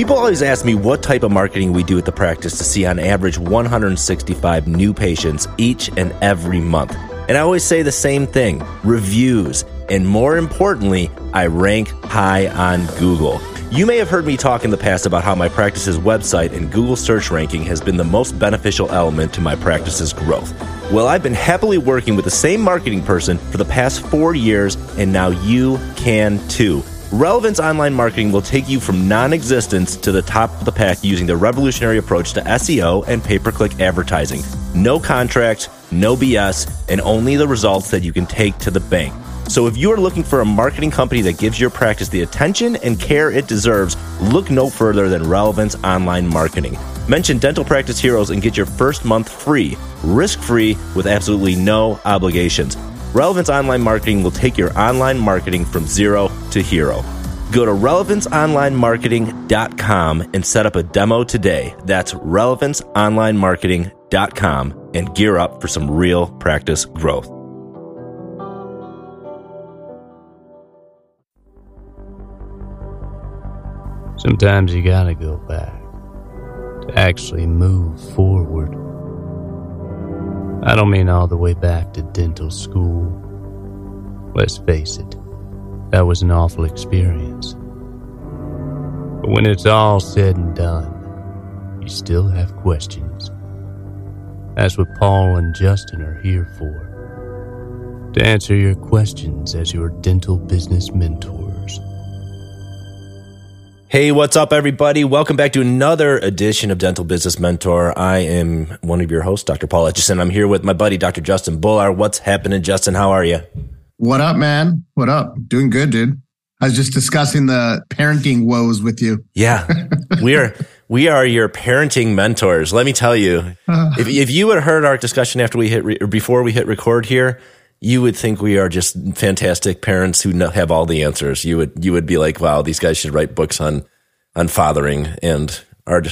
People always ask me what type of marketing we do at the practice to see on average 165 new patients each and every month. And I always say the same thing reviews. And more importantly, I rank high on Google. You may have heard me talk in the past about how my practice's website and Google search ranking has been the most beneficial element to my practice's growth. Well, I've been happily working with the same marketing person for the past four years, and now you can too. Relevance Online Marketing will take you from non existence to the top of the pack using the revolutionary approach to SEO and pay per click advertising. No contracts, no BS, and only the results that you can take to the bank. So if you are looking for a marketing company that gives your practice the attention and care it deserves, look no further than Relevance Online Marketing. Mention Dental Practice Heroes and get your first month free, risk free, with absolutely no obligations. Relevance Online Marketing will take your online marketing from zero to hero. Go to relevanceonlinemarketing.com and set up a demo today. That's relevanceonlinemarketing.com and gear up for some real practice growth. Sometimes you gotta go back to actually move forward. I don't mean all the way back to dental school. Let's face it, that was an awful experience. But when it's all said and done, you still have questions. That's what Paul and Justin are here for. To answer your questions as your dental business mentors. Hey, what's up, everybody? Welcome back to another edition of Dental Business Mentor. I am one of your hosts, Dr. Paul Etchison. I'm here with my buddy, Dr. Justin Bullard. What's happening, Justin? How are you? What up, man? What up? Doing good, dude. I was just discussing the parenting woes with you. Yeah, we are we are your parenting mentors. Let me tell you, ah. if if you had heard our discussion after we hit re- or before we hit record here, you would think we are just fantastic parents who know, have all the answers. You would you would be like, wow, these guys should write books on on fathering and are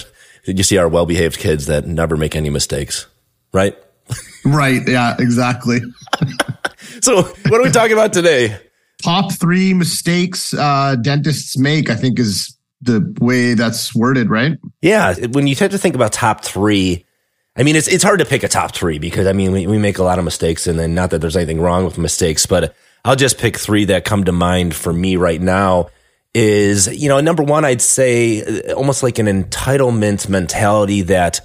you see our well behaved kids that never make any mistakes, right? Right. Yeah. Exactly. so, what are we talking about today? Top three mistakes uh, dentists make. I think is the way that's worded, right? Yeah. When you tend to think about top three, I mean, it's it's hard to pick a top three because I mean we, we make a lot of mistakes, and then not that there's anything wrong with mistakes, but I'll just pick three that come to mind for me right now. Is you know number one, I'd say uh, almost like an entitlement mentality that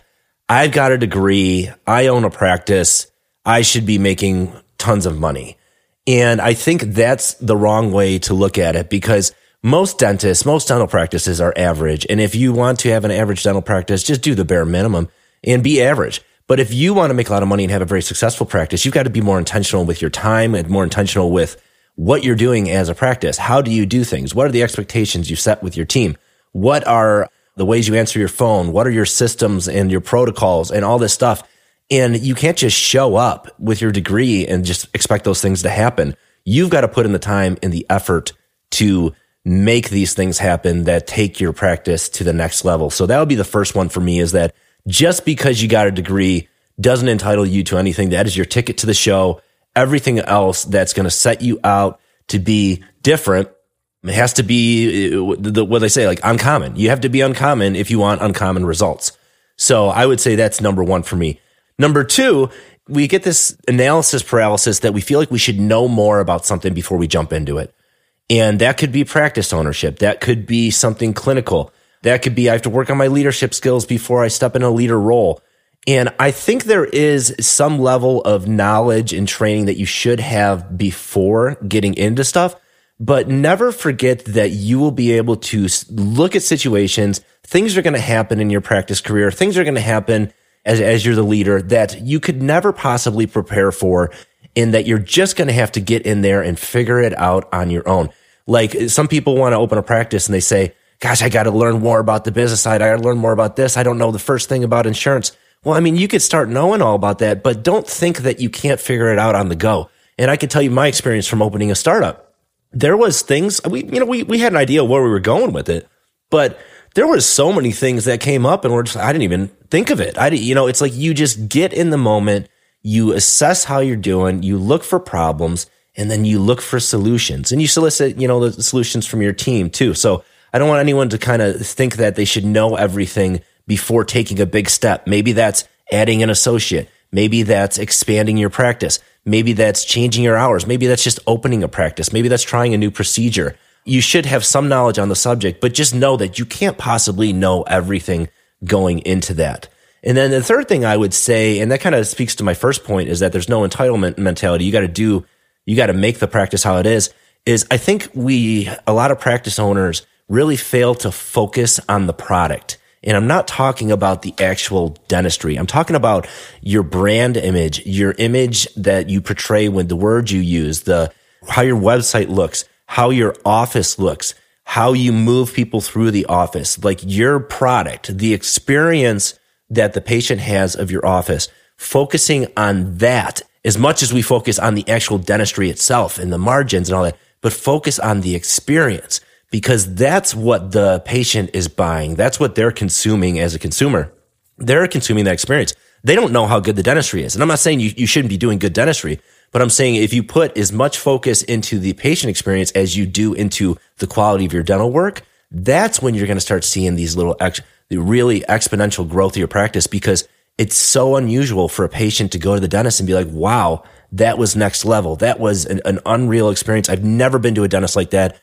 I've got a degree, I own a practice, I should be making tons of money, and I think that's the wrong way to look at it because most dentists, most dental practices are average, and if you want to have an average dental practice, just do the bare minimum and be average. But if you want to make a lot of money and have a very successful practice, you've got to be more intentional with your time and more intentional with what you're doing as a practice. How do you do things? What are the expectations you set with your team? What are the ways you answer your phone? What are your systems and your protocols and all this stuff? And you can't just show up with your degree and just expect those things to happen. You've got to put in the time and the effort to make these things happen that take your practice to the next level. So that would be the first one for me is that just because you got a degree doesn't entitle you to anything. That is your ticket to the show. Everything else that's going to set you out to be different it has to be what they say, like uncommon. You have to be uncommon if you want uncommon results. So I would say that's number one for me. Number two, we get this analysis paralysis that we feel like we should know more about something before we jump into it. And that could be practice ownership. That could be something clinical. That could be I have to work on my leadership skills before I step in a leader role. And I think there is some level of knowledge and training that you should have before getting into stuff, but never forget that you will be able to look at situations. Things are going to happen in your practice career. Things are going to happen as, as you're the leader that you could never possibly prepare for and that you're just going to have to get in there and figure it out on your own. Like some people want to open a practice and they say, gosh, I got to learn more about the business side. I got to learn more about this. I don't know the first thing about insurance. Well, I mean, you could start knowing all about that, but don't think that you can't figure it out on the go. And I can tell you my experience from opening a startup. There was things we, you know, we, we had an idea where we were going with it, but there was so many things that came up and we're just, I didn't even think of it. I, you know, it's like you just get in the moment, you assess how you're doing, you look for problems, and then you look for solutions and you solicit, you know, the solutions from your team too. So I don't want anyone to kind of think that they should know everything before taking a big step. Maybe that's adding an associate. Maybe that's expanding your practice. Maybe that's changing your hours. Maybe that's just opening a practice. Maybe that's trying a new procedure. You should have some knowledge on the subject, but just know that you can't possibly know everything going into that. And then the third thing I would say, and that kind of speaks to my first point, is that there's no entitlement mentality. You got to do, you got to make the practice how it is. Is I think we, a lot of practice owners really fail to focus on the product. And I'm not talking about the actual dentistry. I'm talking about your brand image, your image that you portray with the words you use, the, how your website looks, how your office looks, how you move people through the office, like your product, the experience that the patient has of your office, focusing on that as much as we focus on the actual dentistry itself and the margins and all that, but focus on the experience because that's what the patient is buying. That's what they're consuming as a consumer. They're consuming that experience. They don't know how good the dentistry is. And I'm not saying you, you shouldn't be doing good dentistry, but I'm saying if you put as much focus into the patient experience as you do into the quality of your dental work, that's when you're going to start seeing these little ex- the really exponential growth of your practice because it's so unusual for a patient to go to the dentist and be like, wow, that was next level. That was an, an unreal experience. I've never been to a dentist like that.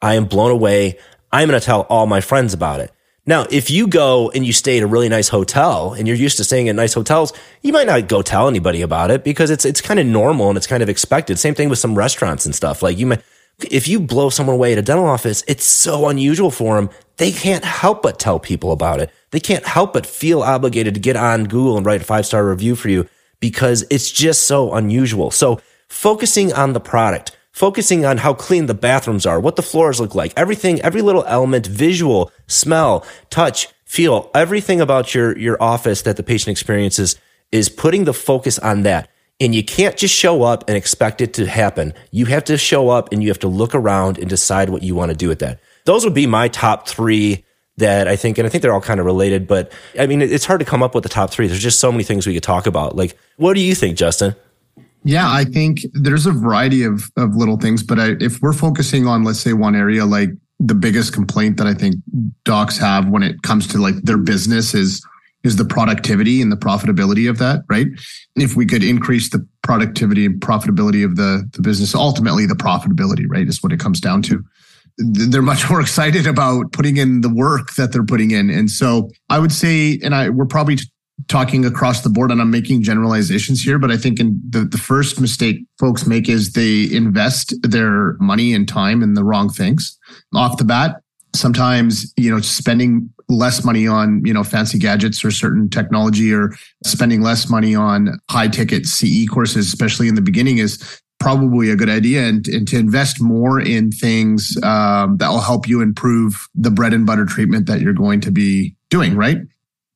I am blown away. I'm going to tell all my friends about it. Now, if you go and you stay at a really nice hotel and you're used to staying at nice hotels, you might not go tell anybody about it because it's it's kind of normal and it's kind of expected. Same thing with some restaurants and stuff. Like you might if you blow someone away at a dental office, it's so unusual for them. They can't help but tell people about it. They can't help but feel obligated to get on Google and write a five star review for you because it's just so unusual. So focusing on the product, focusing on how clean the bathrooms are, what the floors look like, everything, every little element, visual, smell, touch, feel, everything about your, your office that the patient experiences is putting the focus on that. And you can't just show up and expect it to happen. You have to show up and you have to look around and decide what you want to do with that. Those would be my top three that I think, and I think they're all kind of related, but I mean, it's hard to come up with the top three. There's just so many things we could talk about. Like, what do you think, Justin? Yeah, I think there's a variety of, of little things, but I, if we're focusing on, let's say, one area, like the biggest complaint that I think docs have when it comes to like their business is is the productivity and the profitability of that, right? If we could increase the productivity and profitability of the, the business, ultimately the profitability, right, is what it comes down to. They're much more excited about putting in the work that they're putting in. And so I would say, and I, we're probably talking across the board and I'm making generalizations here, but I think in the, the first mistake folks make is they invest their money and time in the wrong things off the bat. Sometimes, you know, spending less money on you know fancy gadgets or certain technology or spending less money on high ticket CE courses, especially in the beginning, is probably a good idea and, and to invest more in things um, that will help you improve the bread and butter treatment that you're going to be doing right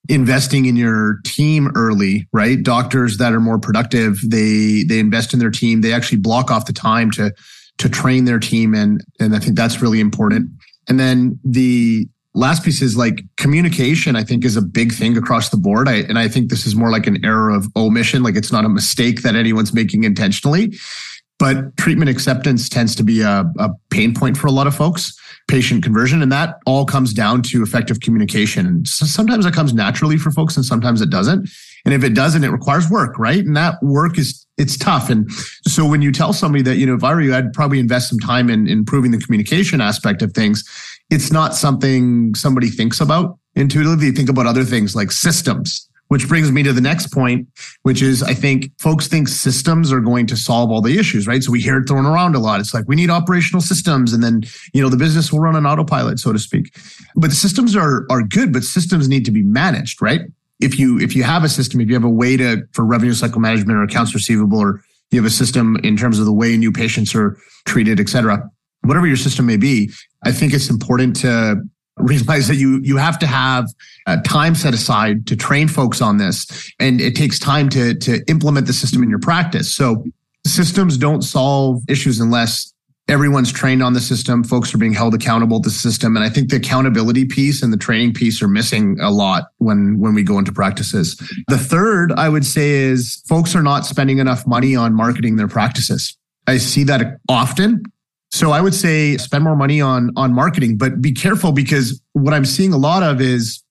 investing in your team early right? Doctors that are more productive they they invest in their team. They actually block off the time to to train their team and and i think that's really important. And then the last piece is like communication i think is a big thing across the board. I, and i think this is more like an error of omission like it's not a mistake that anyone's making intentionally. But treatment acceptance tends to be a, a pain point for a lot of folks patient conversion and that all comes down to effective communication. And so sometimes it comes naturally for folks and sometimes it doesn't. And if it doesn't it requires work right? And that work is it's tough. And so when you tell somebody that you know if i were you i'd probably invest some time in improving the communication aspect of things. It's not something somebody thinks about intuitively. They think about other things like systems, which brings me to the next point, which is I think folks think systems are going to solve all the issues, right? So we hear it thrown around a lot. It's like we need operational systems and then, you know, the business will run on autopilot, so to speak. But the systems are are good, but systems need to be managed, right? If you if you have a system, if you have a way to for revenue cycle management or accounts receivable or you have a system in terms of the way new patients are treated, et cetera, whatever your system may be, I think it's important to realize that you you have to have uh, time set aside to train folks on this, and it takes time to to implement the system in your practice. So systems don't solve issues unless everyone's trained on the system folks are being held accountable to the system and i think the accountability piece and the training piece are missing a lot when when we go into practices the third i would say is folks are not spending enough money on marketing their practices i see that often So I would say spend more money on on marketing, but be careful because what I'm seeing a lot of is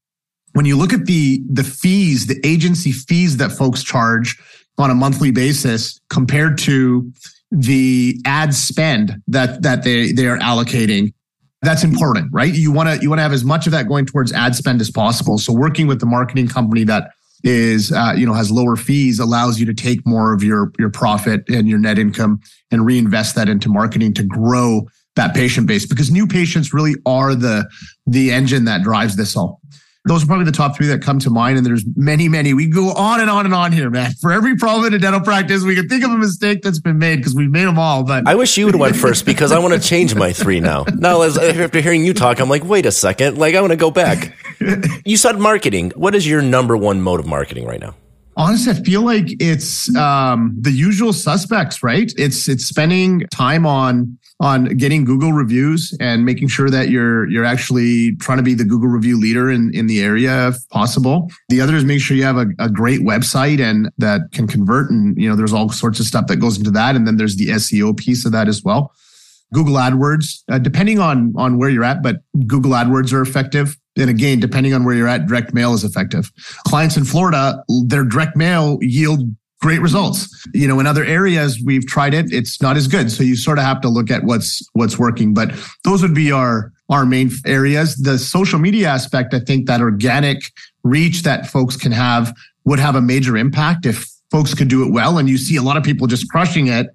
when you look at the the fees, the agency fees that folks charge on a monthly basis compared to the ad spend that that they they are allocating that's important right? You want to you want to have as much of that going towards ad spend as possible. So working with the marketing company that is uh, you know has lower fees allows you to take more of your your profit and your net income and reinvest that into marketing to grow that patient base because new patients really are the the engine that drives this all those are probably the top three that come to mind. And there's many, many. We go on and on and on here, man. For every problem in a dental practice, we can think of a mistake that's been made because we've made them all. But I wish you would went first because I want to change my three now. Now, as, after hearing you talk, I'm like, wait a second. Like, I want to go back. You said marketing. What is your number one mode of marketing right now? Honestly, I feel like it's um, the usual suspects, right? It's it's spending time on on getting Google reviews and making sure that you're you're actually trying to be the Google review leader in, in the area if possible. The other is make sure you have a, a great website and that can convert. And you know, there's all sorts of stuff that goes into that. And then there's the SEO piece of that as well. Google AdWords, uh, depending on on where you're at, but Google AdWords are effective. And again, depending on where you're at, direct mail is effective. Clients in Florida, their direct mail yield great results. You know, in other areas we've tried it, it's not as good. So you sort of have to look at what's what's working. But those would be our our main areas. The social media aspect, I think that organic reach that folks can have would have a major impact if folks could do it well. And you see a lot of people just crushing it.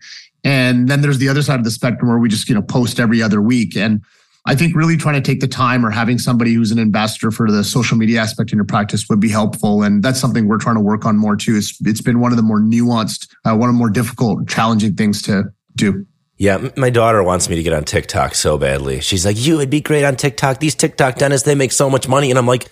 And then there's the other side of the spectrum where we just, you know, post every other week. And I think really trying to take the time or having somebody who's an ambassador for the social media aspect in your practice would be helpful. And that's something we're trying to work on more too. It's, it's been one of the more nuanced, uh, one of the more difficult, challenging things to do. Yeah, my daughter wants me to get on TikTok so badly. She's like, "You would be great on TikTok. These TikTok dentists, they make so much money." And I'm like,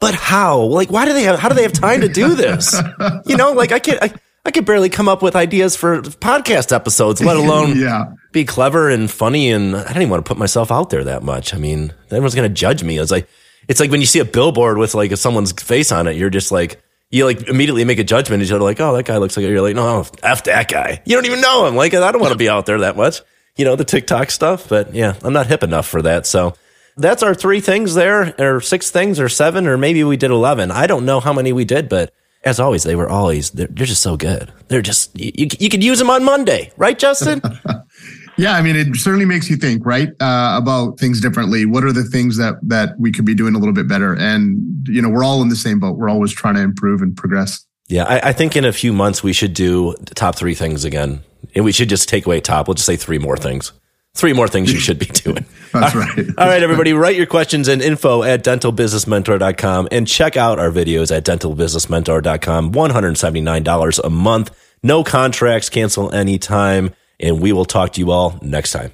"But how? Like, why do they have? How do they have time to do this? you know, like I can't. I, I could barely come up with ideas for podcast episodes, let alone yeah. be clever and funny. And I don't even want to put myself out there that much. I mean, everyone's going to judge me. It's like, it's like when you see a billboard with like someone's face on it, you're just like, you like immediately make a judgment and you're like, oh, that guy looks like, you're like, no, F that guy. You don't even know him. Like, I don't want to be out there that much, you know, the TikTok stuff. But yeah, I'm not hip enough for that. So that's our three things there, or six things, or seven, or maybe we did 11. I don't know how many we did, but as always, they were always they're, they're just so good. They're just you, you could use them on Monday, right, Justin? yeah, I mean, it certainly makes you think, right, uh, about things differently. What are the things that that we could be doing a little bit better? And you know, we're all in the same boat. We're always trying to improve and progress. Yeah, I, I think in a few months we should do top three things again, and we should just take away top. We'll just say three more things three more things you should be doing. That's right. All right, everybody, write your questions and info at dentalbusinessmentor.com and check out our videos at dentalbusinessmentor.com. $179 a month. No contracts, cancel anytime. And we will talk to you all next time.